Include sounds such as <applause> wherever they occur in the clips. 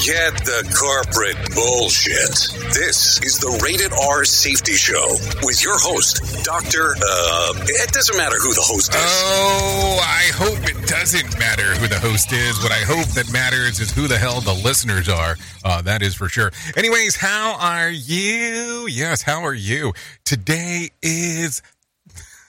Forget the corporate bullshit. This is the Rated R Safety Show with your host, Dr. Uh, it doesn't matter who the host is. Oh, I hope it doesn't matter who the host is. What I hope that matters is who the hell the listeners are. Uh, that is for sure. Anyways, how are you? Yes, how are you? Today is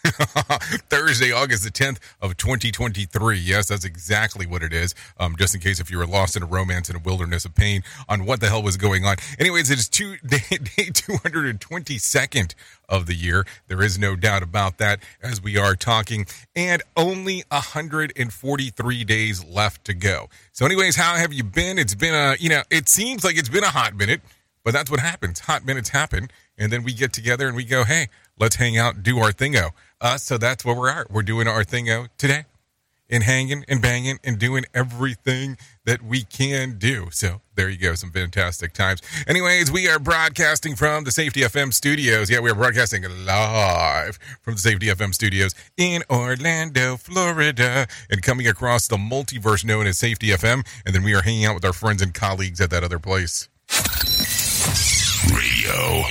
<laughs> Thursday, August the 10th of 2023. Yes, that's exactly what it is. Um, just in case if you were lost in a romance in a wilderness of pain on what the hell was going on. Anyways, it is two, <laughs> day, day 222nd of the year. There is no doubt about that as we are talking and only 143 days left to go. So anyways, how have you been? It's been a, you know, it seems like it's been a hot minute, but that's what happens. Hot minutes happen. And then we get together and we go, hey, let's hang out, do our thingo. Uh, so that's where we're at. We're doing our thingo today and hanging and banging and doing everything that we can do. So there you go, some fantastic times. Anyways, we are broadcasting from the Safety FM studios. Yeah, we are broadcasting live from the Safety FM studios in Orlando, Florida, and coming across the multiverse known as Safety FM. And then we are hanging out with our friends and colleagues at that other place. Radio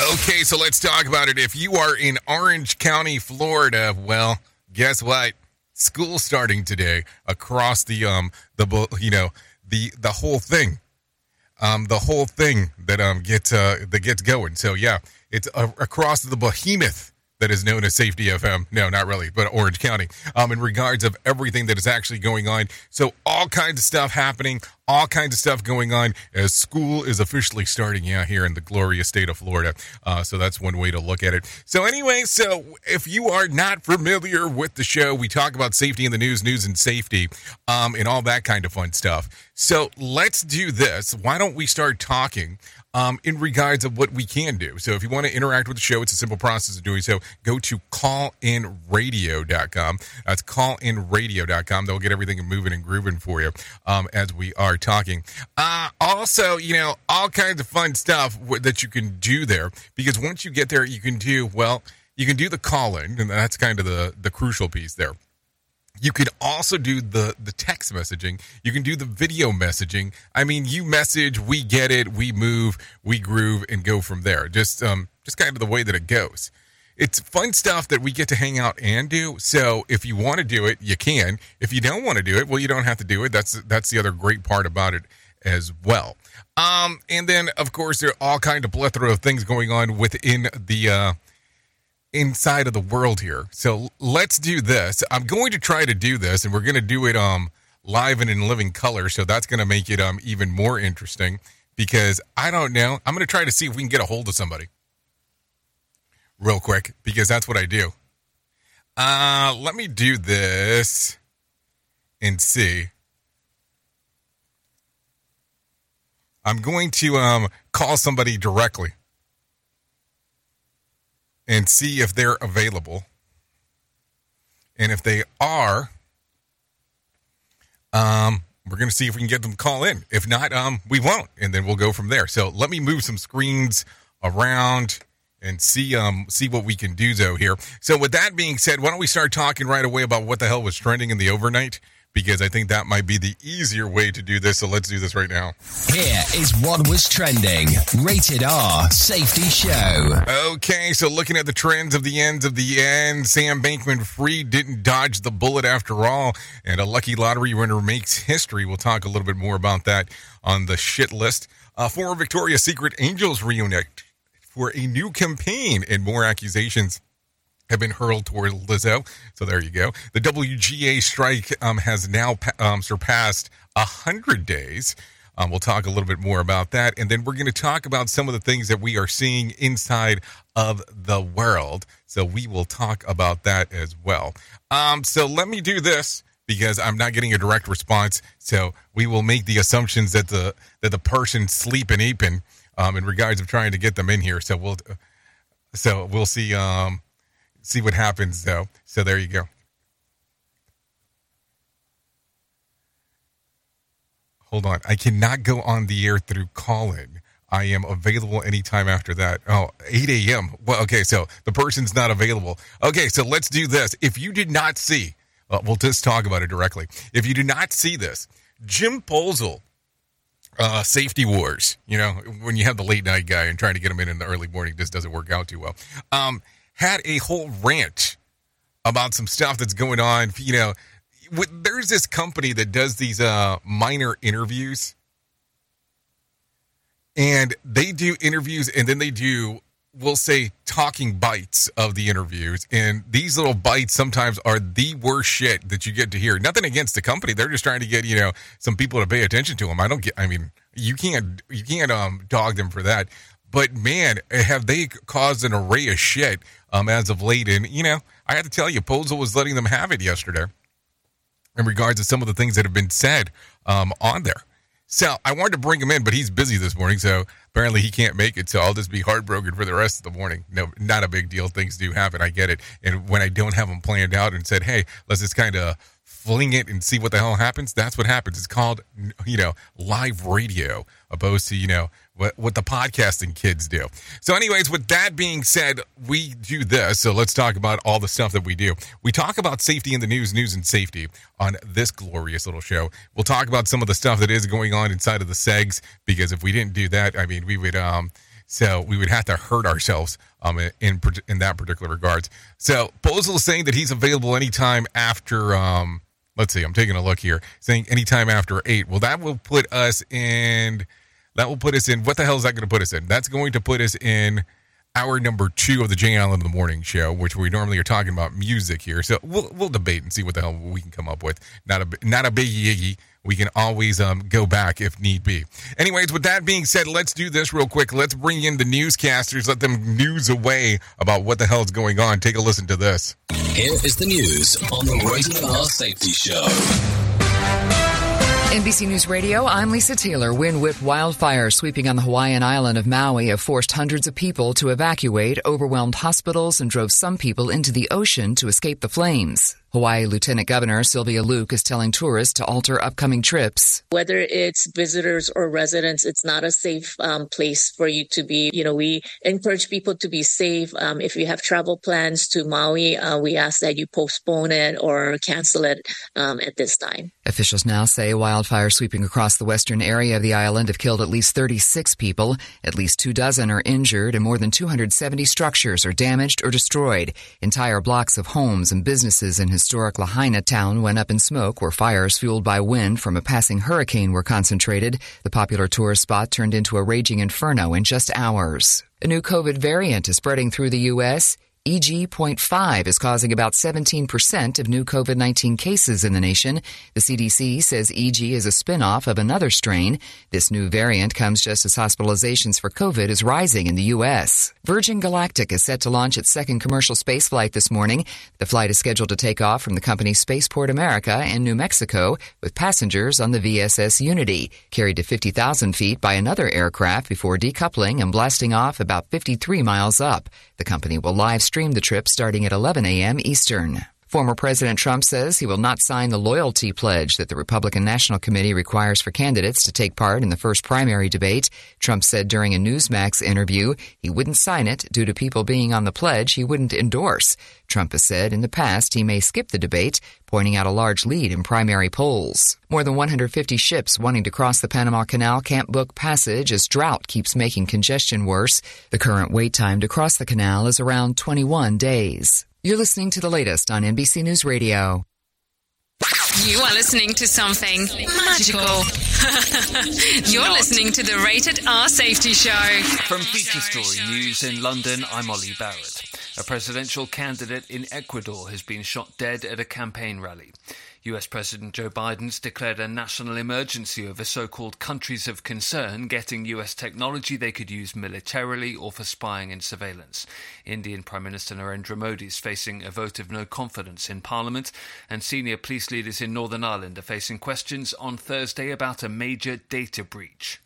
Okay, so let's talk about it. If you are in Orange County, Florida, well, guess what? School starting today across the um the you know the the whole thing, um the whole thing that um gets uh that gets going. So yeah, it's uh, across the behemoth that is known as Safety FM. No, not really, but Orange County. Um, in regards of everything that is actually going on. So all kinds of stuff happening, all kinds of stuff going on as school is officially starting yeah, here in the glorious state of Florida. Uh, so that's one way to look at it. So anyway, so if you are not familiar with the show, we talk about safety in the news, news and safety, um, and all that kind of fun stuff. So let's do this. Why don't we start talking um, in regards of what we can do. So if you want to interact with the show, it's a simple process of doing so. Go to callinradio.com. That's callinradio.com. They'll get everything moving and grooving for you um, as we are talking. Uh, also, you know, all kinds of fun stuff that you can do there because once you get there, you can do, well, you can do the call in, and that's kind of the, the crucial piece there. You can also do the the text messaging. You can do the video messaging. I mean, you message, we get it, we move, we groove, and go from there. Just um, just kind of the way that it goes. It's fun stuff that we get to hang out and do. So if you want to do it, you can. If you don't want to do it, well, you don't have to do it. That's that's the other great part about it as well. Um, and then, of course, there are all kind of plethora of things going on within the uh, inside of the world here. So let's do this. I'm going to try to do this, and we're going to do it um live and in living color. So that's going to make it um even more interesting because I don't know. I'm going to try to see if we can get a hold of somebody real quick because that's what I do. Uh, let me do this and see. I'm going to um, call somebody directly and see if they're available. And if they are, um, we're going to see if we can get them to call in. If not, um, we won't, and then we'll go from there. So let me move some screens around and see um see what we can do though here. So with that being said, why don't we start talking right away about what the hell was trending in the overnight? Because I think that might be the easier way to do this. So let's do this right now. Here is what was trending. Rated R Safety Show. Okay, so looking at the trends of the ends of the end, Sam Bankman Fried didn't dodge the bullet after all, and a lucky lottery winner makes history. We'll talk a little bit more about that on the shit list. Uh, former Victoria's Secret Angels reunite for a new campaign and more accusations have been hurled toward Lizzo. So there you go. The WGA strike um, has now um, surpassed 100 days. Um, we'll talk a little bit more about that. And then we're going to talk about some of the things that we are seeing inside of the world. So we will talk about that as well. Um, so let me do this because I'm not getting a direct response. So we will make the assumptions that the that the person sleeping aping um, in regards of trying to get them in here. So we'll so we'll see um, see what happens though. So there you go. Hold on. I cannot go on the air through calling. I am available anytime after that. Oh, 8 a.m. Well, okay, so the person's not available. Okay, so let's do this. If you did not see, uh, we'll just talk about it directly. If you did not see this, Jim Posel, uh, safety wars, you know, when you have the late night guy and trying to get him in in the early morning just doesn't work out too well, um, had a whole rant about some stuff that's going on, you know, there's this company that does these uh, minor interviews. And they do interviews and then they do we'll say talking bites of the interviews. And these little bites sometimes are the worst shit that you get to hear. Nothing against the company. They're just trying to get you know some people to pay attention to them i don't get i mean you can't you can't um dog them for that. But man have they caused an array of shit um as of late and you know i have to tell you Posel was letting them have it yesterday in regards to some of the things that have been said um, on there. So I wanted to bring him in, but he's busy this morning, so apparently he can't make it. So I'll just be heartbroken for the rest of the morning. No, not a big deal. Things do happen. I get it. And when I don't have them planned out and said, hey, let's just kind of fling it and see what the hell happens, that's what happens. It's called, you know, live radio, opposed to, you know, what, what the podcasting kids do. So, anyways, with that being said, we do this. So, let's talk about all the stuff that we do. We talk about safety in the news, news and safety on this glorious little show. We'll talk about some of the stuff that is going on inside of the segs because if we didn't do that, I mean, we would, um, so we would have to hurt ourselves um, in in that particular regards. So Posel is saying that he's available anytime after. Um, let's see, I'm taking a look here, saying anytime after eight. Well, that will put us in that will put us in. What the hell is that going to put us in? That's going to put us in hour number two of the Jay Allen in the Morning Show, which we normally are talking about music here. So we'll we'll debate and see what the hell we can come up with. Not a not a biggie. We can always um, go back if need be. Anyways, with that being said, let's do this real quick. Let's bring in the newscasters. Let them news away about what the hell is going on. Take a listen to this. Here is the news on the Rated R Safety Show. NBC News Radio, I'm Lisa Taylor. Wind whipped wildfires sweeping on the Hawaiian island of Maui have forced hundreds of people to evacuate, overwhelmed hospitals, and drove some people into the ocean to escape the flames. Hawaii Lieutenant Governor Sylvia Luke is telling tourists to alter upcoming trips. Whether it's visitors or residents, it's not a safe um, place for you to be. You know, we encourage people to be safe. Um, if you have travel plans to Maui, uh, we ask that you postpone it or cancel it um, at this time. Officials now say wildfires sweeping across the western area of the island have killed at least 36 people. At least two dozen are injured, and more than 270 structures are damaged or destroyed. Entire blocks of homes and businesses and Historic Lahaina town went up in smoke where fires fueled by wind from a passing hurricane were concentrated. The popular tourist spot turned into a raging inferno in just hours. A new COVID variant is spreading through the U.S. EG.5 is causing about 17% of new COVID 19 cases in the nation. The CDC says EG is a spinoff of another strain. This new variant comes just as hospitalizations for COVID is rising in the U.S. Virgin Galactic is set to launch its second commercial space flight this morning. The flight is scheduled to take off from the company's Spaceport America in New Mexico with passengers on the VSS Unity, carried to 50,000 feet by another aircraft before decoupling and blasting off about 53 miles up. The company will live stream the trip starting at 11 a.m. Eastern. Former President Trump says he will not sign the loyalty pledge that the Republican National Committee requires for candidates to take part in the first primary debate. Trump said during a Newsmax interview he wouldn't sign it due to people being on the pledge he wouldn't endorse. Trump has said in the past he may skip the debate, pointing out a large lead in primary polls. More than 150 ships wanting to cross the Panama Canal can't book passage as drought keeps making congestion worse. The current wait time to cross the canal is around 21 days. You're listening to the latest on NBC News Radio. You are listening to something magical. <laughs> You're listening to the Rated R Safety Show. From Feature Story News in London, I'm Ollie Barrett. A presidential candidate in Ecuador has been shot dead at a campaign rally. US President Joe Biden's declared a national emergency over so called countries of concern getting US technology they could use militarily or for spying and surveillance. Indian Prime Minister Narendra Modi is facing a vote of no confidence in Parliament, and senior police leaders in Northern Ireland are facing questions on Thursday about a major data breach.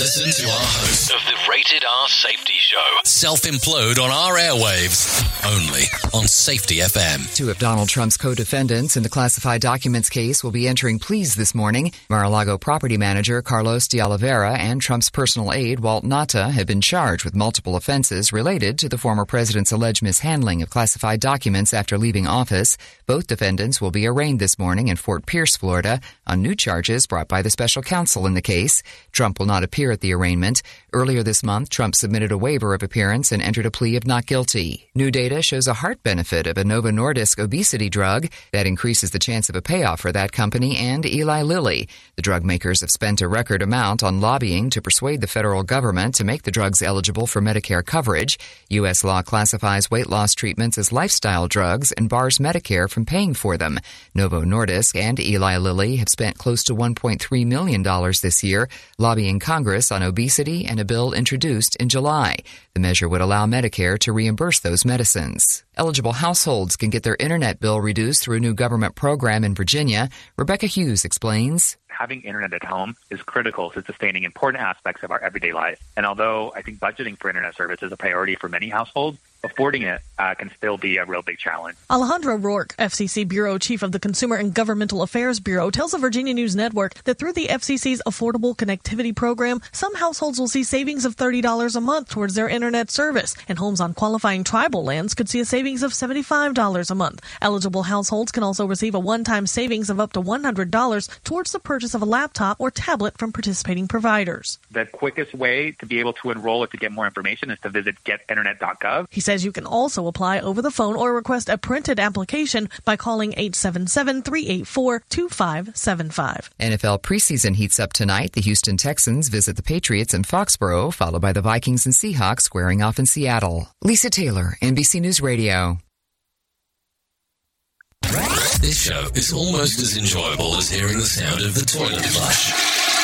Listen to our host Of the Rated R Safety Show. self implode on our airwaves only on Safety FM. Two of Donald Trump's co-defendants in the classified documents case will be entering pleas this morning. Mar-a-Lago property manager Carlos de Oliveira and Trump's personal aide Walt Nauta have been charged with multiple offenses related to the former president's alleged mishandling of classified documents after leaving office. Both defendants will be arraigned this morning in Fort Pierce, Florida, on new charges brought by the special counsel in the case. Trump will not appear at the arraignment. Earlier this month, Trump submitted a waiver of appearance and entered a plea of not guilty. New data shows a heart benefit of a Novo Nordisk obesity drug that increases the chance of a payoff for that company and Eli Lilly. The drug makers have spent a record amount on lobbying to persuade the federal government to make the drugs eligible for Medicare coverage. U.S. law classifies weight loss treatments as lifestyle drugs and bars Medicare from paying for them. Novo Nordisk and Eli Lilly have spent close to $1.3 million this year lobbying Congress on obesity and a bill introduced in July. The measure would allow Medicare to reimburse those medicines. Eligible households can get their internet bill reduced through a new government program in Virginia. Rebecca Hughes explains. having internet at home is critical to sustaining important aspects of our everyday life. And although I think budgeting for internet service is a priority for many households, affording it uh, can still be a real big challenge. Alejandro Roark, FCC Bureau Chief of the Consumer and Governmental Affairs Bureau, tells the Virginia News Network that through the FCC's Affordable Connectivity Program, some households will see savings of $30 a month towards their internet service, and homes on qualifying tribal lands could see a savings of $75 a month. Eligible households can also receive a one-time savings of up to $100 towards the purchase of a laptop or tablet from participating providers. The quickest way to be able to enroll or to get more information is to visit getinternet.gov. He says you can also apply over the phone or request a printed application by calling 877-384-2575. NFL preseason heats up tonight. The Houston Texans visit the Patriots in Foxborough, followed by the Vikings and Seahawks squaring off in Seattle. Lisa Taylor, NBC News Radio. This show is almost as enjoyable as hearing the sound of the toilet flush.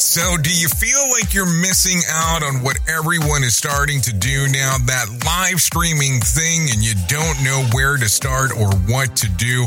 So, do you feel like you're missing out on what everyone is starting to do now? That live streaming thing, and you don't know where to start or what to do?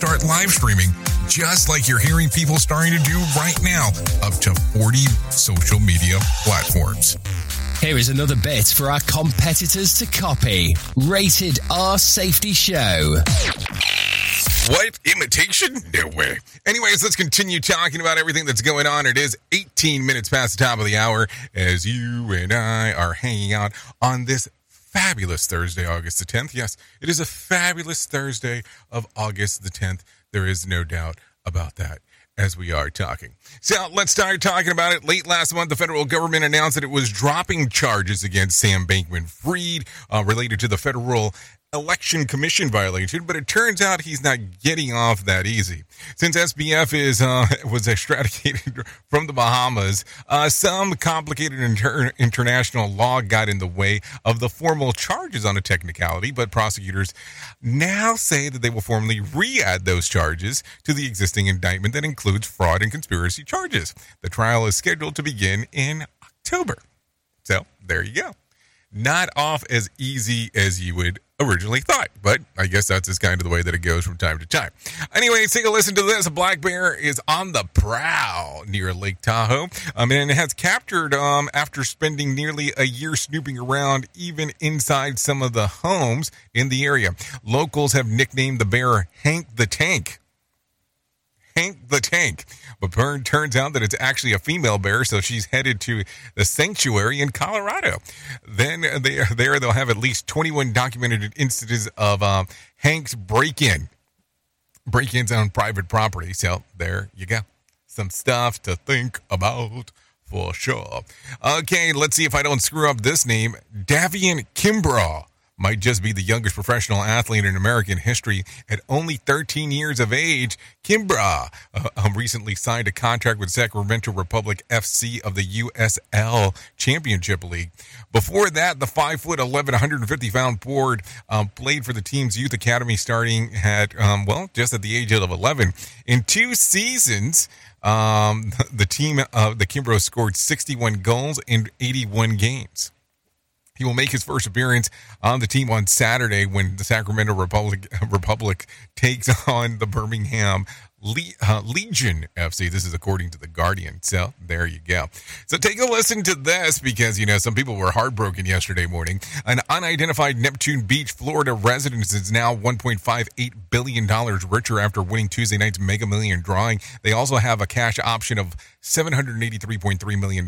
start live streaming just like you're hearing people starting to do right now, up to 40 social media platforms. Here is another bit for our competitors to copy. Rated R Safety Show. What? Imitation? No way. Anyways, let's continue talking about everything that's going on. It is 18 minutes past the top of the hour as you and I are hanging out on this fabulous Thursday, August the 10th. Yes, it is a fabulous Thursday of August the 10th. There is no doubt about that as we are talking. So let's start talking about it. Late last month, the federal government announced that it was dropping charges against Sam Bankman Fried uh, related to the federal election commission violation, but it turns out he's not getting off that easy. Since SBF is uh, <laughs> was extradited <laughs> from the Bahamas, uh, some complicated inter- international law got in the way of the formal charges on a technicality, but prosecutors now say that they will formally re-add those charges to the existing indictment that includes fraud and conspiracy charges. The trial is scheduled to begin in October. So there you go. Not off as easy as you would originally thought, but I guess that's just kind of the way that it goes from time to time. Anyway, take a listen to this. A black bear is on the prowl near Lake Tahoe, um, and it has captured um, after spending nearly a year snooping around, even inside some of the homes in the area. Locals have nicknamed the bear Hank the Tank. Hank the Tank. But Byrne turns out that it's actually a female bear, so she's headed to the sanctuary in Colorado. Then they, there they'll have at least 21 documented instances of um, Hank's break-in. break ins on private property. So there you go. Some stuff to think about for sure. Okay, let's see if I don't screw up this name. Davian Kimbrough might just be the youngest professional athlete in American history at only 13 years of age. Kimbra uh, um, recently signed a contract with Sacramento Republic FC of the USL Championship League. Before that, the 5 foot 11, 150 pound forward um, played for the team's youth academy starting at, um, well, just at the age of 11. In two seasons, um, <laughs> the team, uh, the Kimbrough scored 61 goals in 81 games. He will make his first appearance on the team on Saturday when the Sacramento Republic <laughs> Republic takes on the Birmingham Le- uh, Legion FC. This is according to The Guardian. So there you go. So take a listen to this because, you know, some people were heartbroken yesterday morning. An unidentified Neptune Beach, Florida resident is now $1.58 billion richer after winning Tuesday night's Mega Million drawing. They also have a cash option of $783.3 million.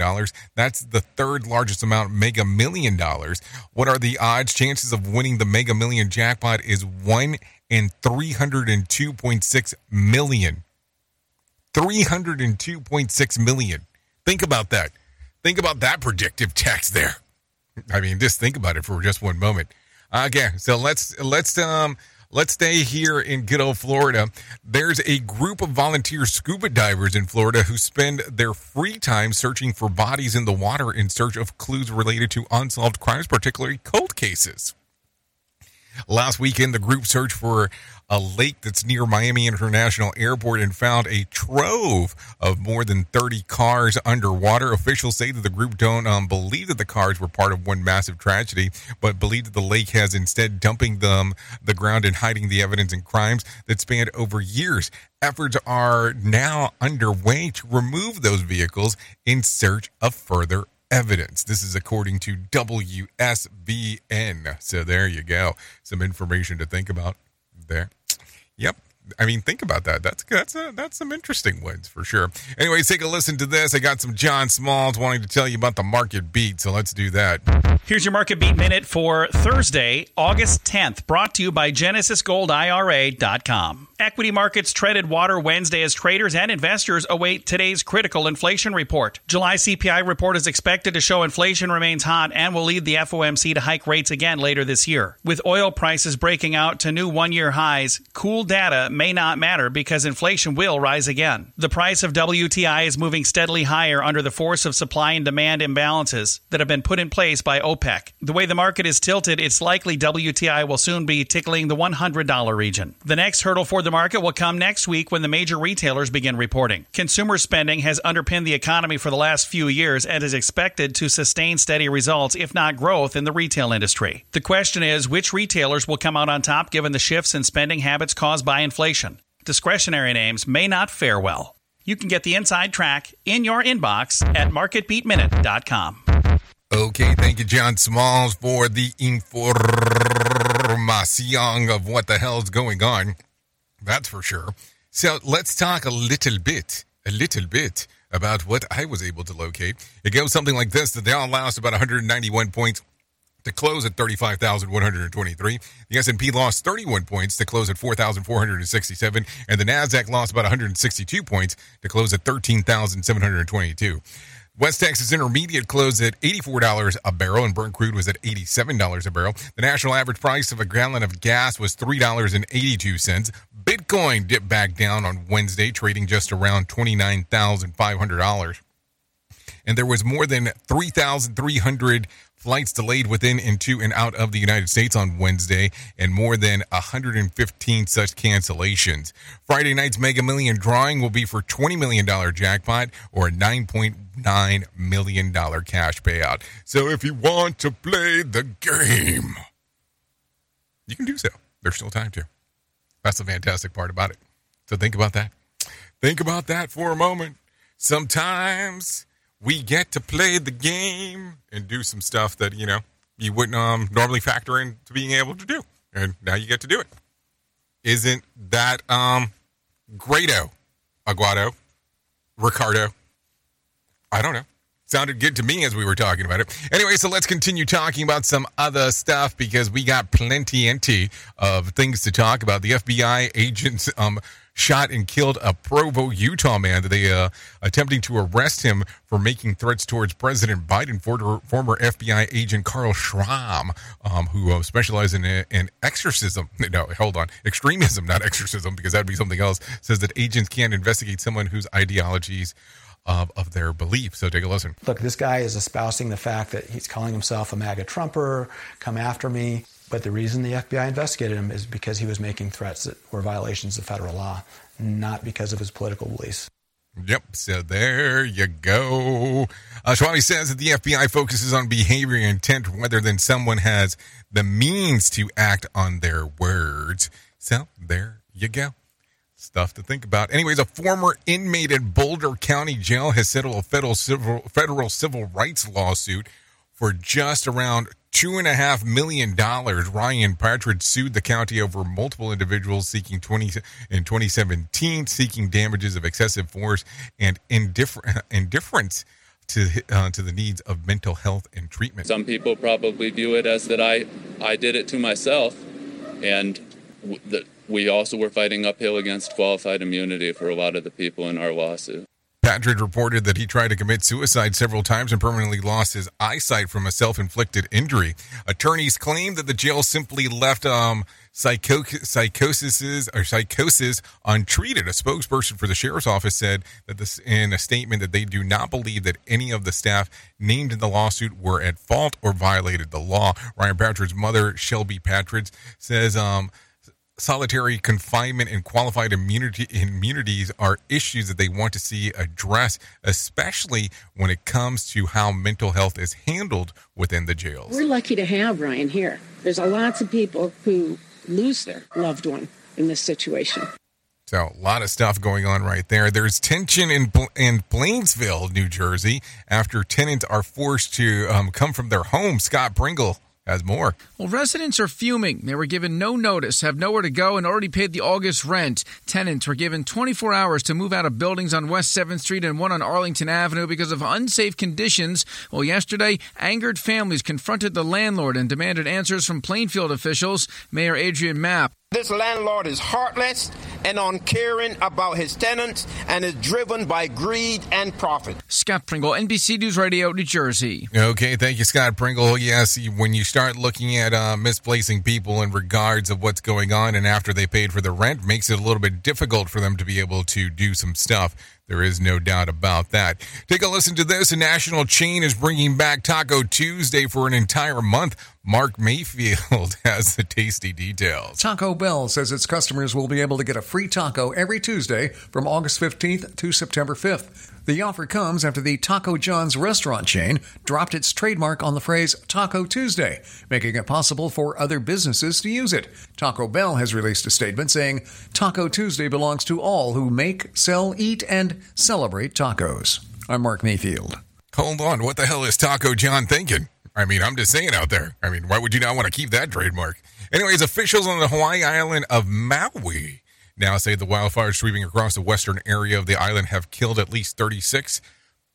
That's the third largest amount, Mega Million dollars. What are the odds? Chances of winning the Mega Million jackpot is 1 and 302.6 million. 302.6 million. Think about that. Think about that predictive tax there. I mean, just think about it for just one moment. Okay, so let's let's um let's stay here in good old Florida. There's a group of volunteer scuba divers in Florida who spend their free time searching for bodies in the water in search of clues related to unsolved crimes, particularly cold cases. Last weekend, the group searched for a lake that's near Miami International Airport and found a trove of more than 30 cars underwater. Officials say that the group don't um, believe that the cars were part of one massive tragedy, but believe that the lake has instead dumping them the ground and hiding the evidence and crimes that spanned over years. Efforts are now underway to remove those vehicles in search of further evidence. This is according to WSVN. So there you go. Some information to think about there. Yep. I mean, think about that. That's that's a, that's some interesting ones for sure. Anyways, take a listen to this. I got some John Smalls wanting to tell you about the market beat, so let's do that. Here's your market beat minute for Thursday, August 10th, brought to you by GenesisGoldIRA.com. Equity markets treaded water Wednesday as traders and investors await today's critical inflation report. July CPI report is expected to show inflation remains hot and will lead the FOMC to hike rates again later this year. With oil prices breaking out to new one year highs, cool data may not matter because inflation will rise again. The price of WTI is moving steadily higher under the force of supply and demand imbalances that have been put in place by OPEC. The way the market is tilted, it's likely WTI will soon be tickling the $100 region. The next hurdle for the market will come next week when the major retailers begin reporting. Consumer spending has underpinned the economy for the last few years and is expected to sustain steady results, if not growth, in the retail industry. The question is which retailers will come out on top given the shifts in spending habits caused by inflation? Discretionary names may not fare well. You can get the inside track in your inbox at marketbeatminute.com. Okay, thank you, John Smalls, for the information of what the hell's going on. That's for sure. So let's talk a little bit, a little bit about what I was able to locate. It goes something like this: the Dow lost about 191 points to close at 35,123. The S&P lost 31 points to close at 4,467 and the Nasdaq lost about 162 points to close at 13,722. West Texas Intermediate closed at $84 a barrel and Brent crude was at $87 a barrel. The national average price of a gallon of gas was $3.82. Bitcoin dipped back down on Wednesday, trading just around $29,500. And there was more than 3,300 flights delayed within, into, and out of the United States on Wednesday, and more than 115 such cancellations. Friday night's Mega Million drawing will be for $20 million jackpot or a $9.9 million cash payout. So if you want to play the game, you can do so. There's still time to. That's the fantastic part about it. So think about that. Think about that for a moment. Sometimes we get to play the game and do some stuff that, you know, you wouldn't um, normally factor into being able to do. And now you get to do it. Isn't that um greato, Aguado, Ricardo? I don't know. sounded good to me as we were talking about it. Anyway, so let's continue talking about some other stuff because we got plenty and of things to talk about. The FBI agents um, shot and killed a Provo, Utah man they uh, attempting to arrest him for making threats towards President Biden. Former, former FBI agent Carl Schramm, um, who uh, specializes in, in exorcism. <laughs> No, hold on, extremism, not exorcism, because that'd be something else. Says that agents can't investigate someone whose ideologies of, of their belief. So take a listen. Look, this guy is espousing the fact that he's calling himself a MAGA Trumper, come after me. But the reason the FBI investigated him is because he was making threats that were violations of federal law, not because of his political beliefs. Yep, so there you go. Uh, says that the FBI focuses on behavior and intent rather than someone has the means to act on their words. So there you go. Stuff to think about. Anyways, a former inmate at Boulder County Jail has settled a federal civil, federal civil rights lawsuit for just around two and a half million dollars. Ryan Partridge sued the county over multiple individuals seeking 20 in 2017, seeking damages of excessive force and indiffer- <laughs> indifference to uh, to the needs of mental health and treatment. Some people probably view it as that I I did it to myself, and w- that we also were fighting uphill against qualified immunity for a lot of the people in our lawsuit. Patridge reported that he tried to commit suicide several times and permanently lost his eyesight from a self-inflicted injury. Attorneys claim that the jail simply left um, psycho- psychosis or psychosis untreated. A spokesperson for the sheriff's office said that this in a statement that they do not believe that any of the staff named in the lawsuit were at fault or violated the law. Ryan Patridge's mother, Shelby Patridge, says um, solitary confinement and qualified immunity immunities are issues that they want to see addressed, especially when it comes to how mental health is handled within the jails. We're lucky to have Ryan here. There's a lots of people who lose their loved one in this situation. So a lot of stuff going on right there. There's tension in in Blanesville, New Jersey, after tenants are forced to um, come from their home. Scott Pringle has more. Well, residents are fuming. They were given no notice, have nowhere to go, and already paid the August rent. Tenants were given 24 hours to move out of buildings on West 7th Street and one on Arlington Avenue because of unsafe conditions. Well, yesterday, angered families confronted the landlord and demanded answers from Plainfield officials. Mayor Adrian Mapp this landlord is heartless and uncaring about his tenants and is driven by greed and profit. Scott Pringle, NBC News Radio, New Jersey. Okay, thank you, Scott Pringle. Yes, when you start looking at uh, misplacing people in regards of what's going on and after they paid for the rent, makes it a little bit difficult for them to be able to do some stuff. There is no doubt about that. Take a listen to this. A national chain is bringing back Taco Tuesday for an entire month. Mark Mayfield <laughs> has the tasty details. Taco Bell says its customers will be able to get a free taco every Tuesday from August 15th to September 5th. The offer comes after the Taco John's restaurant chain dropped its trademark on the phrase Taco Tuesday, making it possible for other businesses to use it. Taco Bell has released a statement saying Taco Tuesday belongs to all who make, sell, eat, and celebrate tacos. I'm Mark Mayfield. Hold on, what the hell is Taco John thinking? I mean, I'm just saying out there. I mean, why would you not want to keep that trademark? Anyways, officials on the Hawaii island of Maui now say the wildfires sweeping across the western area of the island have killed at least 36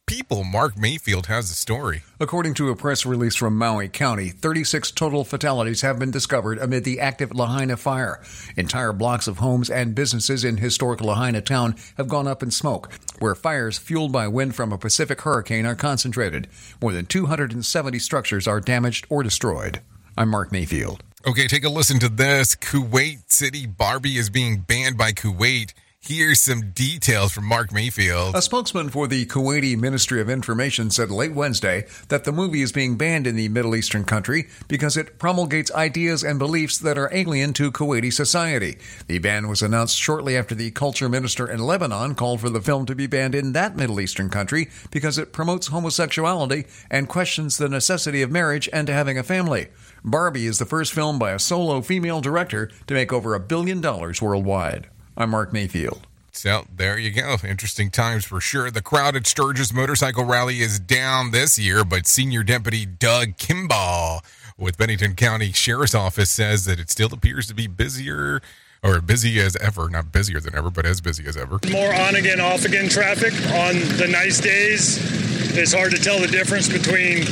people. Mark Mayfield has the story. According to a press release from Maui County, 36 total fatalities have been discovered amid the active Lahaina fire. Entire blocks of homes and businesses in historic Lahaina town have gone up in smoke, where fires fueled by wind from a Pacific hurricane are concentrated. More than 270 structures are damaged or destroyed. I'm Mark Mayfield. Okay, take a listen to this. Kuwait City Barbie is being banned by Kuwait. Here's some details from Mark Mayfield. A spokesman for the Kuwaiti Ministry of Information said late Wednesday that the movie is being banned in the Middle Eastern country because it promulgates ideas and beliefs that are alien to Kuwaiti society. The ban was announced shortly after the culture minister in Lebanon called for the film to be banned in that Middle Eastern country because it promotes homosexuality and questions the necessity of marriage and having a family. Barbie is the first film by a solo female director to make over a billion dollars worldwide. I'm Mark Mayfield. So there you go. Interesting times for sure. The crowd at Sturgis Motorcycle Rally is down this year, but Senior Deputy Doug Kimball with Pennington County Sheriff's Office says that it still appears to be busier or busy as ever. Not busier than ever, but as busy as ever. More on again, off again traffic on the nice days it's hard to tell the difference between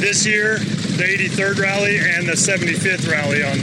this year, the 83rd rally, and the 75th rally on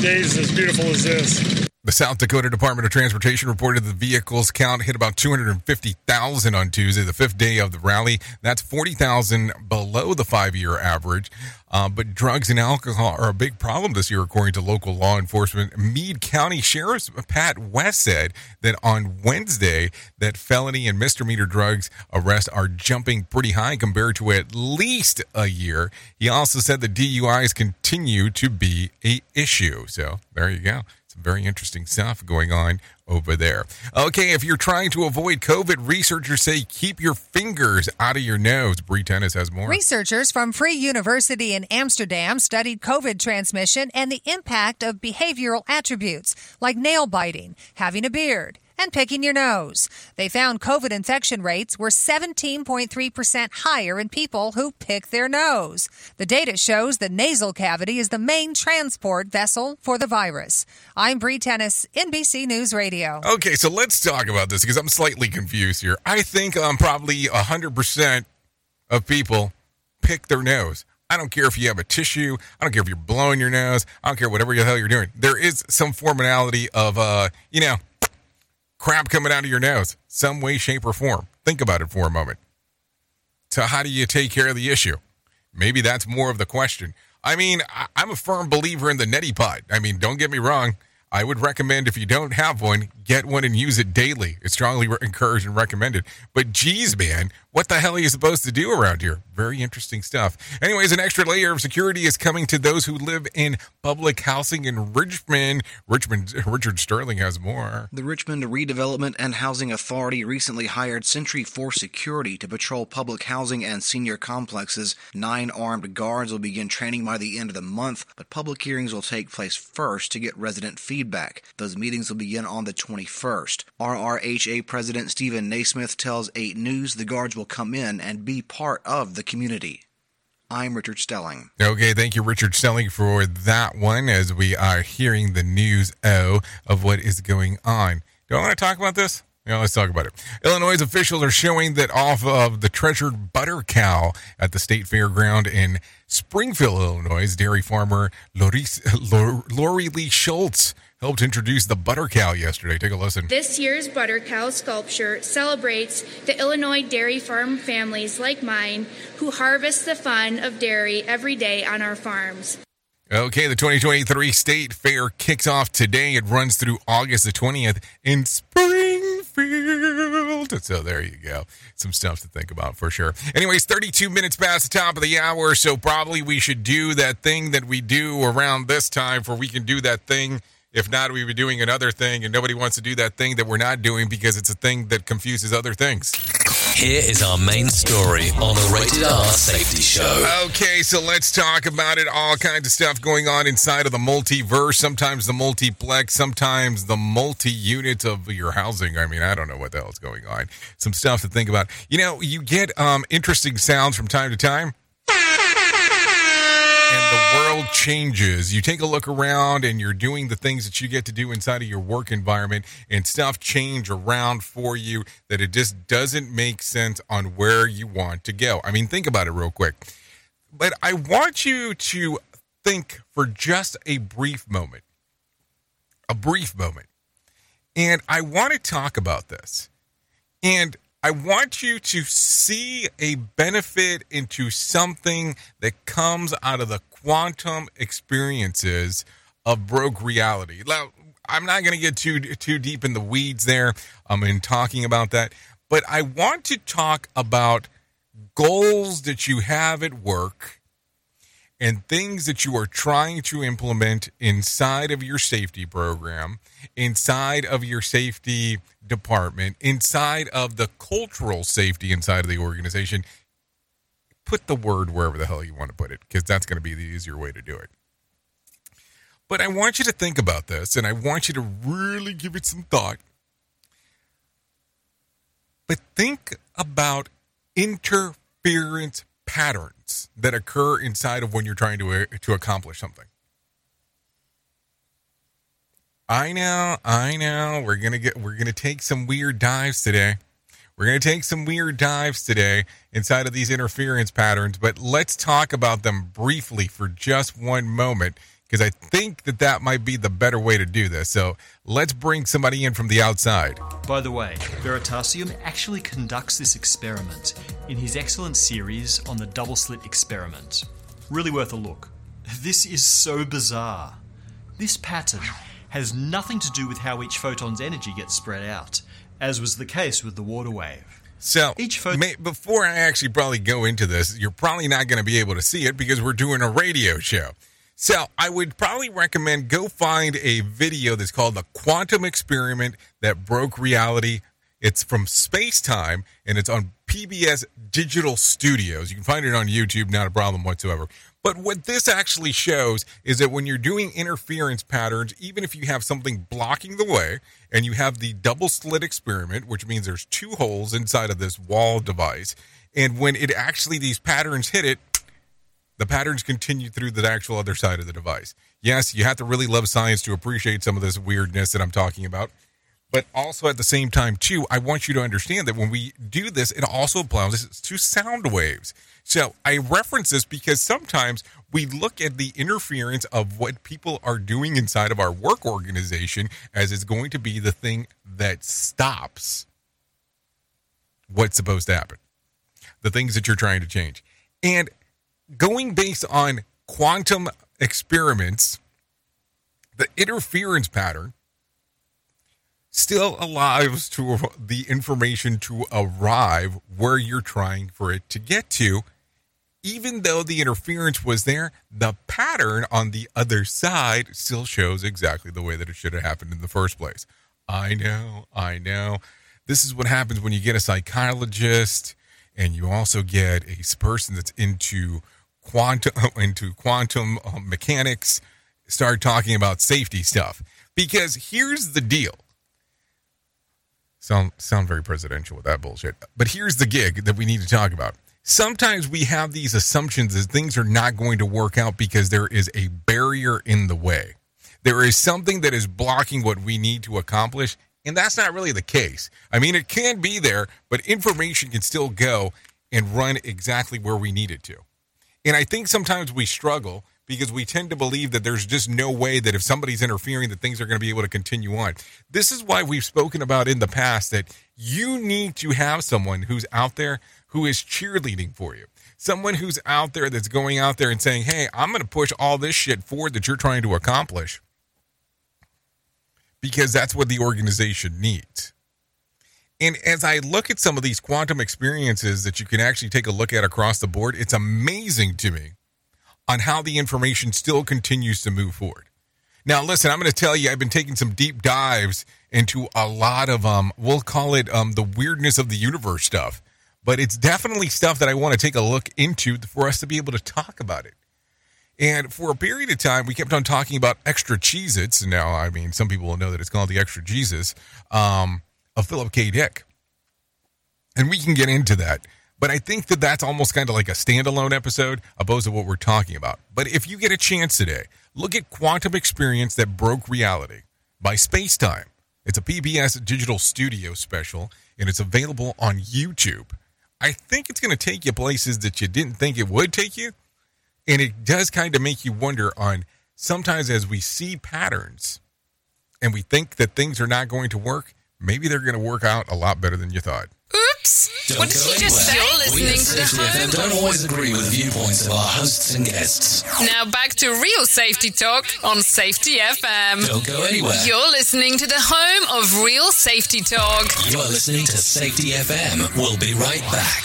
days as beautiful as this. The South Dakota Department of Transportation reported the vehicles count hit about 250,000 on Tuesday, the fifth day of the rally. That's 40,000 below the five year average. Uh, but drugs and alcohol are a big problem this year, according to local law enforcement. Meade County Sheriff Pat West said that on Wednesday that felony and misdemeanor drugs arrests are jumping pretty high compared to at least a year. He also said the DUIs continue to be a issue. So there you go. Very interesting stuff going on over there. Okay, if you're trying to avoid COVID, researchers say keep your fingers out of your nose. Bree Tennis has more. Researchers from Free University in Amsterdam studied COVID transmission and the impact of behavioral attributes like nail biting, having a beard, and picking your nose. They found COVID infection rates were 17.3% higher in people who pick their nose. The data shows the nasal cavity is the main transport vessel for the virus. I'm Bree Tennis, NBC News Radio. Okay, so let's talk about this because I'm slightly confused here. I think um, probably 100% of people pick their nose. I don't care if you have a tissue. I don't care if you're blowing your nose. I don't care whatever the hell you're doing. There is some formality of, uh, you know, crap coming out of your nose, some way, shape, or form. Think about it for a moment. So, how do you take care of the issue? Maybe that's more of the question. I mean, I'm a firm believer in the neti pot. I mean, don't get me wrong. I would recommend if you don't have one, get one and use it daily. It's strongly encouraged and recommended. But geez, man, what the hell are you supposed to do around here? Very interesting stuff. Anyways, an extra layer of security is coming to those who live in public housing in Richmond. Richmond, <laughs> Richard Sterling has more. The Richmond Redevelopment and Housing Authority recently hired Sentry Force Security to patrol public housing and senior complexes. Nine armed guards will begin training by the end of the month, but public hearings will take place first to get resident feedback. Those meetings will begin on the 21st. RRHA President Steven Nesmith tells 8 News the guards will come in and be part of the community. I'm Richard Stelling. Okay, thank you, Richard Stelling, for that one as we are hearing the news oh, of what is going on. Do I want to talk about this? Yeah, let's talk about it. Illinois officials are showing that off of the treasured butter cow at the state fairground in Springfield, Illinois, dairy farmer Lori Lee Schultz helped introduce the butter cow yesterday. Take a listen. This year's butter cow sculpture celebrates the Illinois dairy farm families like mine who harvest the fun of dairy every day on our farms. Okay, the 2023 State Fair kicks off today. It runs through August the 20th in So there you go. Some stuff to think about for sure. Anyways, 32 minutes past the top of the hour, so probably we should do that thing that we do around this time for we can do that thing if not, we'd be doing another thing, and nobody wants to do that thing that we're not doing because it's a thing that confuses other things. Here is our main story on the Rated R Safety Show. Okay, so let's talk about it. All kinds of stuff going on inside of the multiverse. Sometimes the multiplex, sometimes the multi unit of your housing. I mean, I don't know what the hell is going on. Some stuff to think about. You know, you get um, interesting sounds from time to time and the world changes. You take a look around and you're doing the things that you get to do inside of your work environment and stuff change around for you that it just doesn't make sense on where you want to go. I mean, think about it real quick. But I want you to think for just a brief moment. A brief moment. And I want to talk about this. And I want you to see a benefit into something that comes out of the quantum experiences of broke reality. Now, I'm not going to get too too deep in the weeds there um, in talking about that, but I want to talk about goals that you have at work and things that you are trying to implement inside of your safety program, inside of your safety department, inside of the cultural safety inside of the organization. Put the word wherever the hell you want to put it, because that's going to be the easier way to do it. But I want you to think about this, and I want you to really give it some thought. But think about interference patterns that occur inside of when you're trying to uh, to accomplish something. I know, I know. We're gonna get we're gonna take some weird dives today. We're to take some weird dives today inside of these interference patterns, but let's talk about them briefly for just one moment because I think that that might be the better way to do this. So let's bring somebody in from the outside. By the way, Veritasium actually conducts this experiment in his excellent series on the double slit experiment. Really worth a look. This is so bizarre. This pattern has nothing to do with how each photon's energy gets spread out, as was the case with the water wave. So, each may, before I actually probably go into this, you're probably not going to be able to see it because we're doing a radio show. So, I would probably recommend go find a video that's called The Quantum Experiment That Broke Reality. It's from Space Time and it's on PBS Digital Studios. You can find it on YouTube, not a problem whatsoever. But what this actually shows is that when you're doing interference patterns, even if you have something blocking the way and you have the double slit experiment, which means there's two holes inside of this wall device, and when it actually, these patterns hit it, the patterns continue through the actual other side of the device. Yes, you have to really love science to appreciate some of this weirdness that I'm talking about. But also at the same time, too, I want you to understand that when we do this, it also applies to sound waves. So I reference this because sometimes we look at the interference of what people are doing inside of our work organization as it's going to be the thing that stops what's supposed to happen, the things that you're trying to change. And going based on quantum experiments, the interference pattern still allows to the information to arrive where you're trying for it to get to even though the interference was there, the pattern on the other side still shows exactly the way that it should have happened in the first place. I know, I know. This is what happens when you get a psychologist and you also get a person that's into quantum <laughs> into quantum um, mechanics start talking about safety stuff because here's the deal sound sound very presidential with that bullshit but here's the gig that we need to talk about sometimes we have these assumptions that things are not going to work out because there is a barrier in the way. There is something that is blocking what we need to accomplish, and that's not really the case. I mean, it can be there, but information can still go and run exactly where we need it to. And I think sometimes we struggle because we tend to believe that there's just no way that if somebody's interfering that things are going to be able to continue on. This is why we've spoken about in the past that you need to have someone who's out there who is cheerleading for you. Someone who's out there that's going out there and saying, hey, I'm going to push all this shit forward that you're trying to accomplish because that's what the organization needs. And as I look at some of these quantum experiences that you can actually take a look at across the board, it's amazing to me on how the information still continues to move forward. Now, listen, I'm going to tell you, I've been taking some deep dives into a lot of, um, we'll call it um, the weirdness of the universe stuff but it's definitely stuff that I want to take a look into for us to be able to talk about it. And for a period of time, we kept on talking about extra Cheez Its. Now, I mean, some people will know that it's called the Exegesis um, of Philip K. Dick. And we can get into that. But I think that that's almost kind of like a standalone episode opposed to what we're talking about. But if you get a chance today, look at Quantum Experience That Broke Reality by Spacetime. It's a PBS digital studio special, and it's available on YouTube. I think it's going to take you places that you didn't think it would take you. And it does kind of make you wonder on sometimes as we see patterns and we think that things are not going to work, maybe they're going to work out a lot better than you thought. Oops! Don't what did he just say? You're listening to the home. Don't always agree with the viewpoints of our hosts and guests. Now back to real safety talk on Safety FM. Don't go anywhere. You're listening to the home of real safety talk. You're listening to Safety FM. We'll be right back.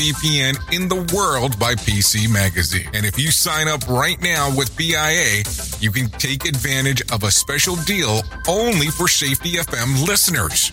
VPN in the world by PC Magazine. And if you sign up right now with PIA, you can take advantage of a special deal only for Safety FM listeners.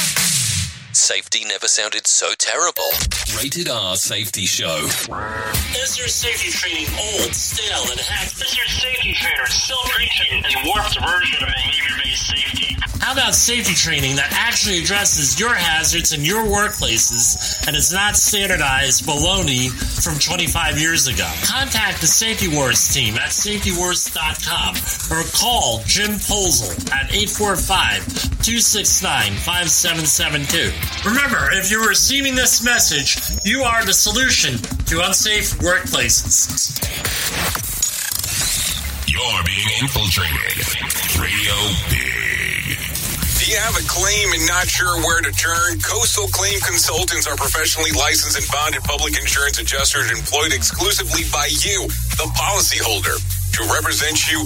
Safety never sounded so terrible. Rated R Safety Show. Is your safety training old, stale, and hacked? Is your safety trainer still preaching a warped version of behavior-based safety? How about safety training that actually addresses your hazards in your workplaces and is not standardized baloney from 25 years ago? Contact the Safety Wars team at safetywars.com or call Jim Posel at 845-269-5772. Remember, if you're receiving this message, you are the solution to unsafe workplaces. You're being infiltrated. Radio Big. Do you have a claim and not sure where to turn? Coastal Claim Consultants are professionally licensed and bonded public insurance adjusters employed exclusively by you, the policyholder, to represent you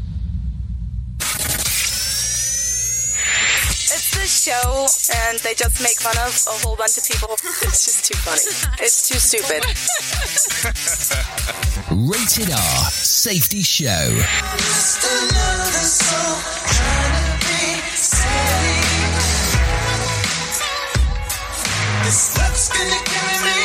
It's this show, and they just make fun of a whole bunch of people. <laughs> It's just too funny. It's too stupid. Rated R Safety Show. This love's gonna carry me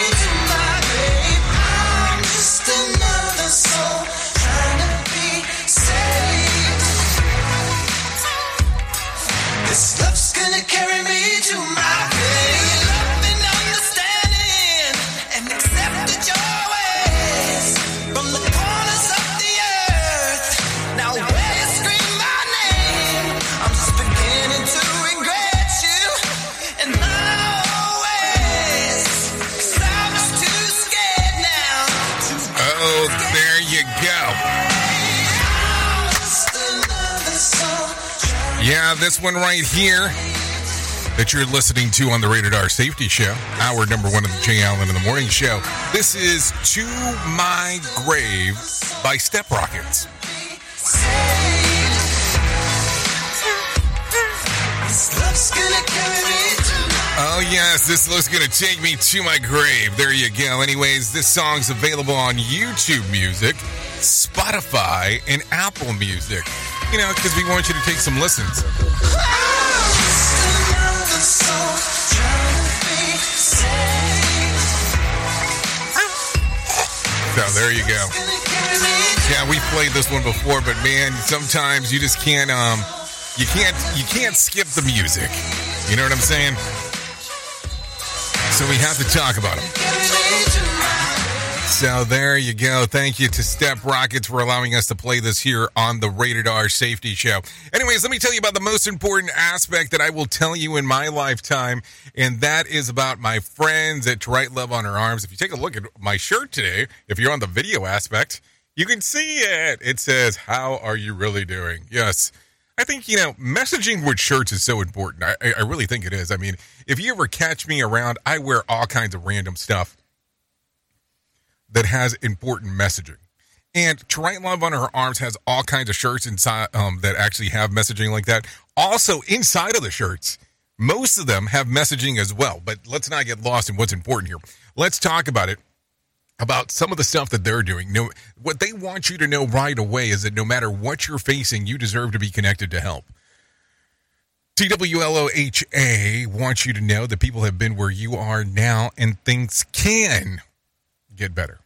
Yeah, this one right here that you're listening to on the Rated R Safety Show, hour number one of the Jay Allen in the Morning Show. This is To My Grave by Step Rockets. Gonna Oh, yes, this looks to take me to my grave. There you go. Anyways, this song's available on YouTube Music, Spotify, and Apple Music. You know, because we want you to take some listens. So there you go. Yeah, we played this one before, but man, sometimes you just can't um you can't you can't skip the music. You know what I'm saying? So we have to talk about them. So there you go. Thank you to Step Rockets for allowing us to play this here on the Rated R Safety Show. Anyways, let me tell you about the most important aspect that I will tell you in my lifetime, and that is about my friends at Write Love on Her Arms. If you take a look at my shirt today, if you're on the video aspect, you can see it. It says, How are you really doing? Yes. I think, you know, messaging with shirts is so important. I, I really think it is. I mean, if you ever catch me around, I wear all kinds of random stuff that has important messaging. And Write Love on Her Arms has all kinds of shirts inside um, that actually have messaging like that. Also, inside of the shirts, most of them have messaging as well. But let's not get lost in what's important here. Let's talk about it about some of the stuff that they're doing. No, what they want you to know right away is that no matter what you're facing, you deserve to be connected to help. TWLOHA wants you to know that people have been where you are now and things can get better.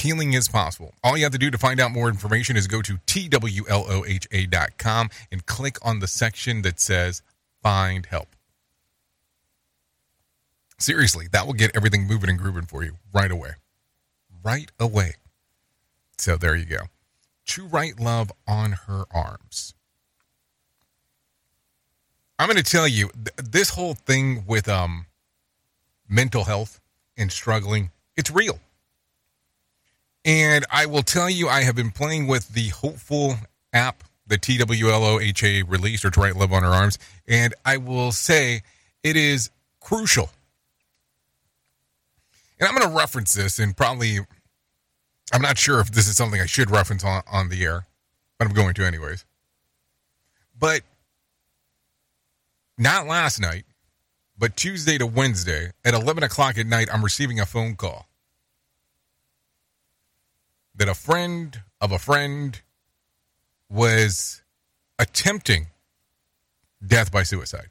Healing is possible. All you have to do to find out more information is go to TWLOHA.com and click on the section that says Find Help. Seriously, that will get everything moving and grooving for you right away. Right away. So there you go. To Write Love on Her Arms. I'm going to tell you th- this whole thing with um mental health and struggling, it's real. And I will tell you, I have been playing with the Hopeful app, the TWLOHA released, or To Write Love on Her Arms, and I will say it is crucial. And I'm going to reference this, and probably, I'm not sure if this is something I should reference on, on the air, but I'm going to anyways. But not last night, but Tuesday to Wednesday at 11 o'clock at night, I'm receiving a phone call that a friend of a friend was attempting death by suicide.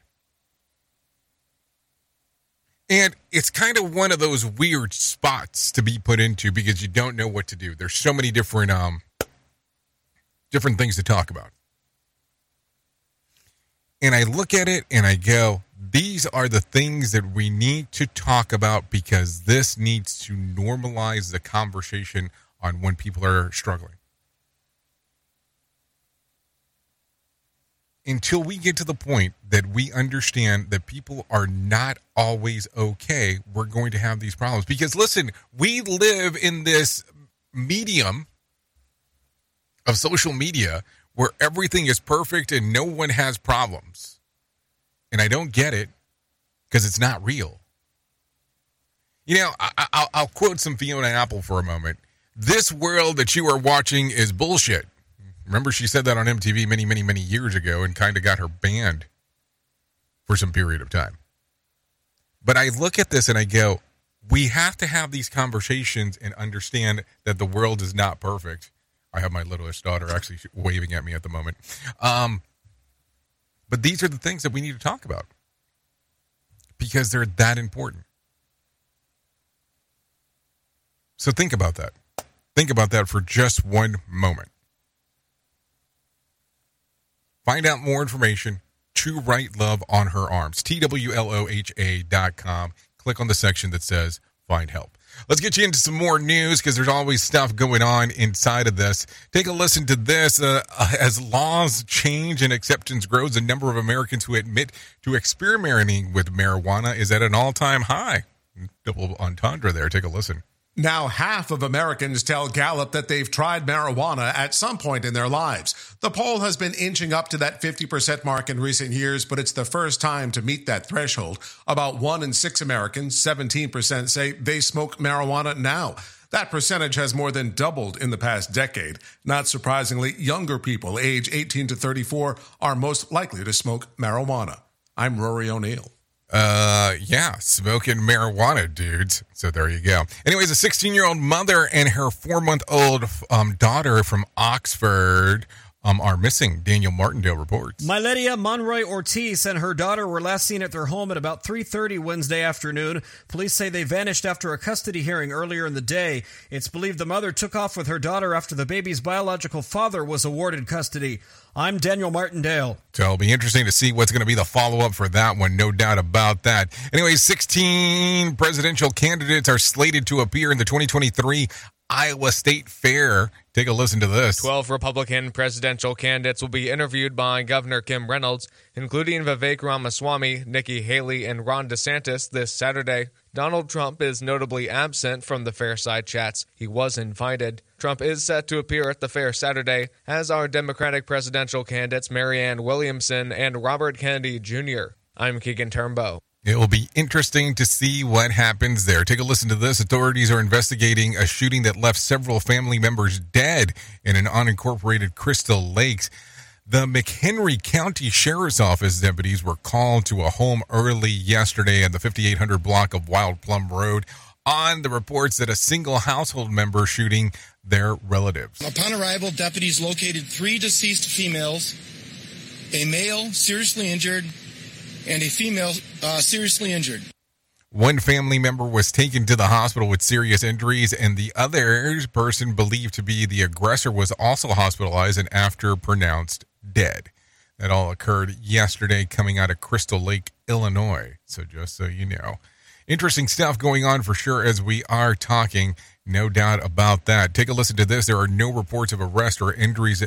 And it's kind of one of those weird spots to be put into because you don't know what to do. There's so many different um different things to talk about. And I look at it and I go, these are the things that we need to talk about because this needs to normalize the conversation on when people are struggling. Until we get to the point that we understand that people are not always okay, we're going to have these problems. Because listen, we live in this medium of social media where everything is perfect and no one has problems. And I don't get it because it's not real. You know, I, I, I'll quote some Fiona Apple for a moment. This world that you are watching is bullshit. Remember, she said that on MTV many, many, many years ago and kind of got her banned for some period of time. But I look at this and I go, we have to have these conversations and understand that the world is not perfect. I have my littlest daughter actually waving at me at the moment. Um, but these are the things that we need to talk about because they're that important. So think about that. Think about that for just one moment. Find out more information. To Write Love on Her Arms. TWLOHA dot com. Click on the section that says Find Help. Let's get you into some more news because there's always stuff going on inside of this. Take a listen to this. Uh, as laws change and acceptance grows, the number of Americans who admit to experimenting with marijuana is at an all time high. Double entendre there. Take a listen. Now, half of Americans tell Gallup that they've tried marijuana at some point in their lives. The poll has been inching up to that 50% mark in recent years, but it's the first time to meet that threshold. About one in six Americans, 17%, say they smoke marijuana now. That percentage has more than doubled in the past decade. Not surprisingly, younger people, age 18 to 34, are most likely to smoke marijuana. I'm Rory O'Neill. Uh, yeah, smoking marijuana, dudes. So there you go. Anyways, a 16 year old mother and her four month old um, daughter from Oxford um, are missing. Daniel Martindale reports. Miletia Monroy Ortiz and her daughter were last seen at their home at about 3:30 Wednesday afternoon. Police say they vanished after a custody hearing earlier in the day. It's believed the mother took off with her daughter after the baby's biological father was awarded custody. I'm Daniel Martindale. So it'll be interesting to see what's going to be the follow up for that one, no doubt about that. Anyway, 16 presidential candidates are slated to appear in the 2023 Iowa State Fair. Take a listen to this. 12 Republican presidential candidates will be interviewed by Governor Kim Reynolds, including Vivek Ramaswamy, Nikki Haley, and Ron DeSantis this Saturday. Donald Trump is notably absent from the Fairside chats. He was invited. Trump is set to appear at the fair Saturday, as are Democratic presidential candidates Marianne Williamson and Robert Kennedy Jr. I'm Keegan Turnbow. It will be interesting to see what happens there. Take a listen to this. Authorities are investigating a shooting that left several family members dead in an unincorporated Crystal Lakes. The McHenry County Sheriff's Office deputies were called to a home early yesterday in the 5800 block of Wild Plum Road on the reports that a single household member shooting their relatives. Upon arrival, deputies located three deceased females, a male seriously injured, and a female uh, seriously injured. One family member was taken to the hospital with serious injuries, and the other person believed to be the aggressor was also hospitalized and after pronounced dead. That all occurred yesterday coming out of Crystal Lake, Illinois. So just so you know. Interesting stuff going on for sure as we are talking. No doubt about that. Take a listen to this. There are no reports of arrest or injuries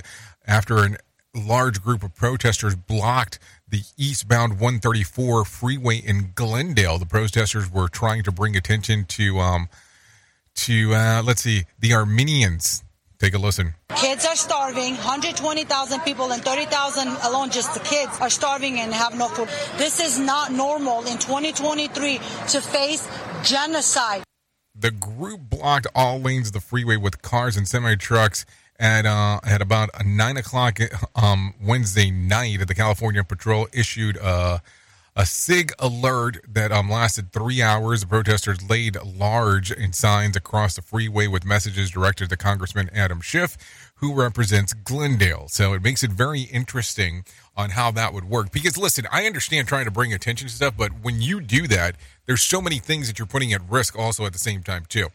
after a large group of protesters blocked the eastbound 134 freeway in Glendale. The protesters were trying to bring attention to, um, to uh, let's see, the Armenians. Take a listen. Kids are starving. 120,000 people and 30,000 alone, just the kids, are starving and have no food. This is not normal in 2023 to face genocide. The group blocked all lanes of the freeway with cars and semi trucks at uh, at about nine o'clock um, Wednesday night. The California Patrol issued a a SIG alert that um, lasted three hours. Protesters laid large in signs across the freeway with messages directed to Congressman Adam Schiff, who represents Glendale. So it makes it very interesting on how that would work. Because listen, I understand trying to bring attention to stuff, but when you do that, there's so many things that you're putting at risk also at the same time too.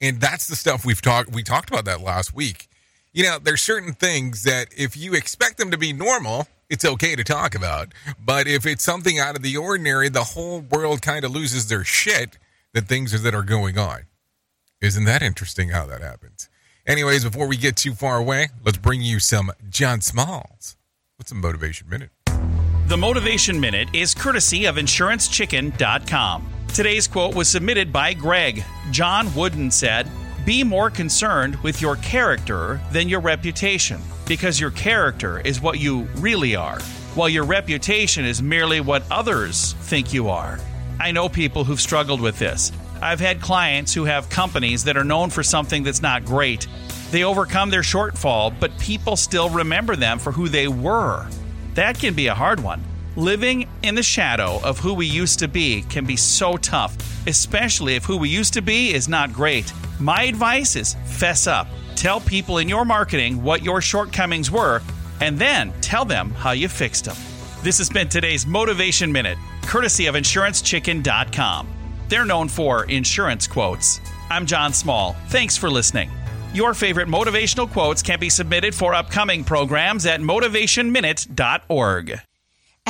And that's the stuff we've talked we talked about that last week. You know, there's certain things that if you expect them to be normal, it's okay to talk about. But if it's something out of the ordinary, the whole world kind of loses their shit that things that are going on. Isn't that interesting how that happens? Anyways, before we get too far away, let's bring you some John Smalls What's some Motivation Minute. The Motivation Minute is courtesy of InsuranceChicken.com. Today's quote was submitted by Greg. John Wooden said, Be more concerned with your character than your reputation, because your character is what you really are, while your reputation is merely what others think you are. I know people who've struggled with this. I've had clients who have companies that are known for something that's not great. They overcome their shortfall, but people still remember them for who they were. That can be a hard one. Living in the shadow of who we used to be can be so tough, especially if who we used to be is not great. My advice is fess up. Tell people in your marketing what your shortcomings were, and then tell them how you fixed them. This has been today's Motivation Minute, courtesy of InsuranceChicken.com. They're known for insurance quotes. I'm John Small. Thanks for listening. Your favorite motivational quotes can be submitted for upcoming programs at motivationminute.org.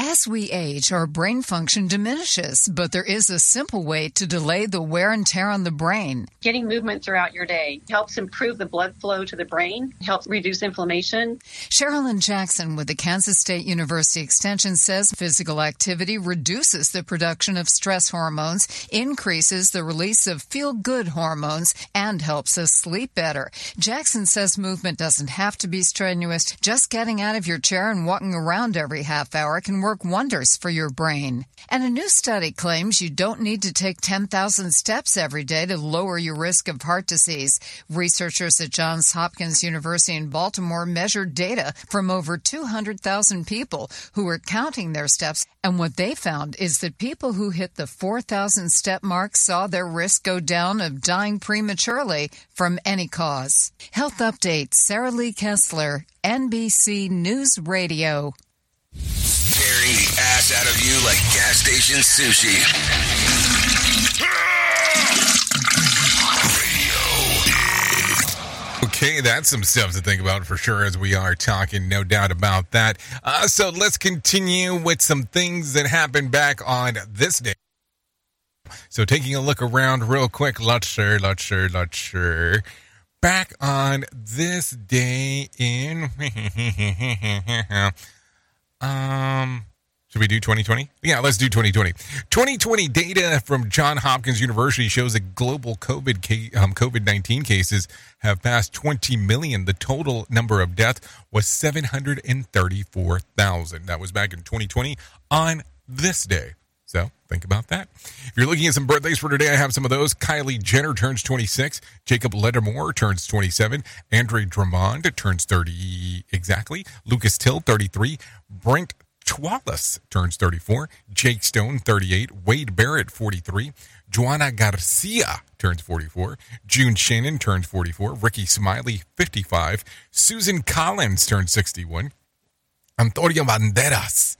As we age, our brain function diminishes, but there is a simple way to delay the wear and tear on the brain. Getting movement throughout your day helps improve the blood flow to the brain, helps reduce inflammation. Sherilyn Jackson with the Kansas State University Extension says physical activity reduces the production of stress hormones, increases the release of feel good hormones, and helps us sleep better. Jackson says movement doesn't have to be strenuous. Just getting out of your chair and walking around every half hour can work work wonders for your brain. And a new study claims you don't need to take 10,000 steps every day to lower your risk of heart disease. Researchers at Johns Hopkins University in Baltimore measured data from over 200,000 people who were counting their steps. And what they found is that people who hit the 4,000 step mark saw their risk go down of dying prematurely from any cause. Health Update, Sarah Lee Kessler, NBC News Radio. Tearing the ass out of you like gas station sushi. <laughs> Okay, that's some stuff to think about for sure as we are talking, no doubt about that. Uh, so let's continue with some things that happened back on this day. So taking a look around real quick, let's sure, let's sure, let's sure. Back on this day in <laughs> um should we do 2020? Yeah, let's do 2020. 2020 data from John Hopkins University shows that global COVID um, COVID-19 cases have passed 20 million. The total number of deaths was 734,000. That was back in 2020 on this day. So think about that. If you're looking at some birthdays for today, I have some of those. Kylie Jenner turns 26. Jacob Latimore turns 27. Andre Drummond turns 30 exactly. Lucas Till, 33. Brenton Thwaites turns 34. Jake Stone, 38. Wade Barrett, 43. Joanna Garcia turns 44. June Shannon turns 44. Ricky Smiley, 55. Susan Collins turns 61. Antonio Banderas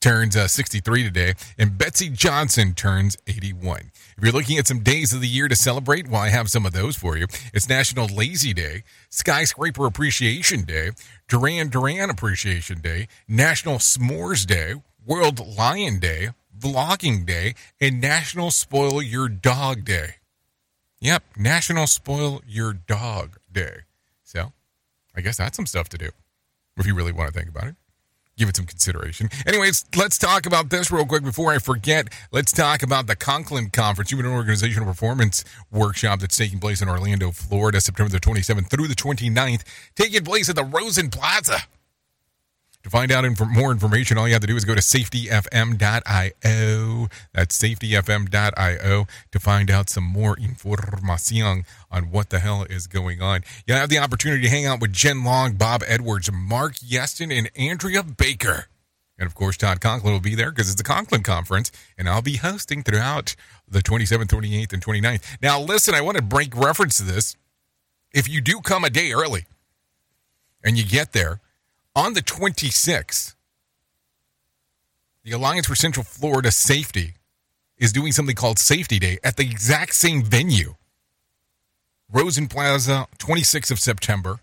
turns uh, 63 today, and Betsey Johnson turns 81. If you're looking at some days of the year to celebrate, well, I have some of those for you. It's National Lazy Day, Skyscraper Appreciation Day, Duran Duran Appreciation Day, National S'mores Day, World Lion Day, Vlogging Day, and National Spoil Your Dog Day. Yep, National Spoil Your Dog Day. So, I guess that's some stuff to do if you really want to think about it give it some consideration. Anyways, let's talk about this real quick before I forget. Let's talk about the Conklin Conference, Human Organizational Performance Workshop that's taking place in Orlando, Florida, September the 27th through the 29th, taking place at the Rosen Plaza. To find out inf- more information, all you have to do is go to safetyfm.io. That's safetyfm.io to find out some more information on what the hell is going on. You'll have the opportunity to hang out with Jen Long, Bob Edwards, Mark Yeston, and Andrea Baker. And of course, Todd Conklin will be there because it's the Conklin Conference, and I'll be hosting throughout the 27th, 28th, and 29th. Now, listen, I want to break reference to this. If you do come a day early and you get there, on the 26th, the Alliance for Central Florida Safety is doing something called Safety Day at the exact same venue. Rosen Plaza, 26th of September.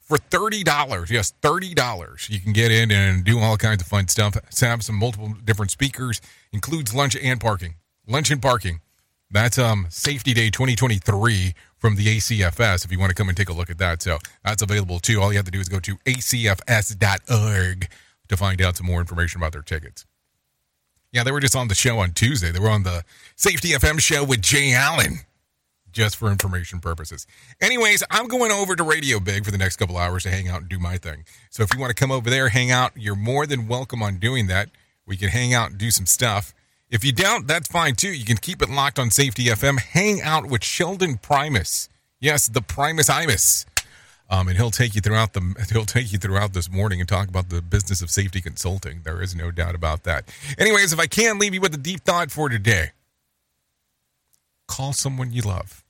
For $30, yes, $30, you can get in and do all kinds of fun stuff. Have some multiple different speakers, includes lunch and parking. Lunch and parking. That's um Safety Day 2023 from the ACFS if you want to come and take a look at that. So that's available too. All you have to do is go to acfs.org to find out some more information about their tickets. Yeah, they were just on the show on Tuesday. They were on the Safety FM show with Jay Allen just for information purposes. Anyways, I'm going over to Radio Big for the next couple hours to hang out and do my thing. So if you want to come over there, hang out, you're more than welcome on doing that. We can hang out and do some stuff. If you don't, that's fine too. You can keep it locked on Safety FM. Hang out with Sheldon Primus. Yes, the Primus Imus. Um, and he'll take you throughout the <laughs> he'll take you throughout this morning and talk about the business of safety consulting. There is no doubt about that. Anyways, if I can leave you with a deep thought for today, call someone you love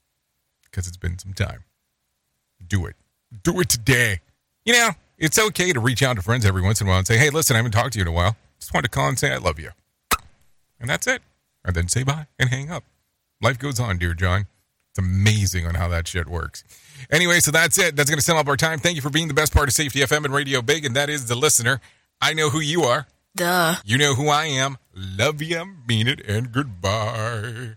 because it's been some time. Do it. Do it today. You know, it's okay to reach out to friends every once in a while and say, "Hey, listen, I haven't talked to you in a while. Just wanted to call and say I love you." And that's it. And then say bye and hang up. Life goes on, dear John. It's amazing on how that shit works. Anyway, so that's it. That's going to sum up our time. Thank you for being the best part of Safety FM and Radio Big, and that is the listener. I know who you are. Duh. You know who I am. Love you, mean it, and goodbye.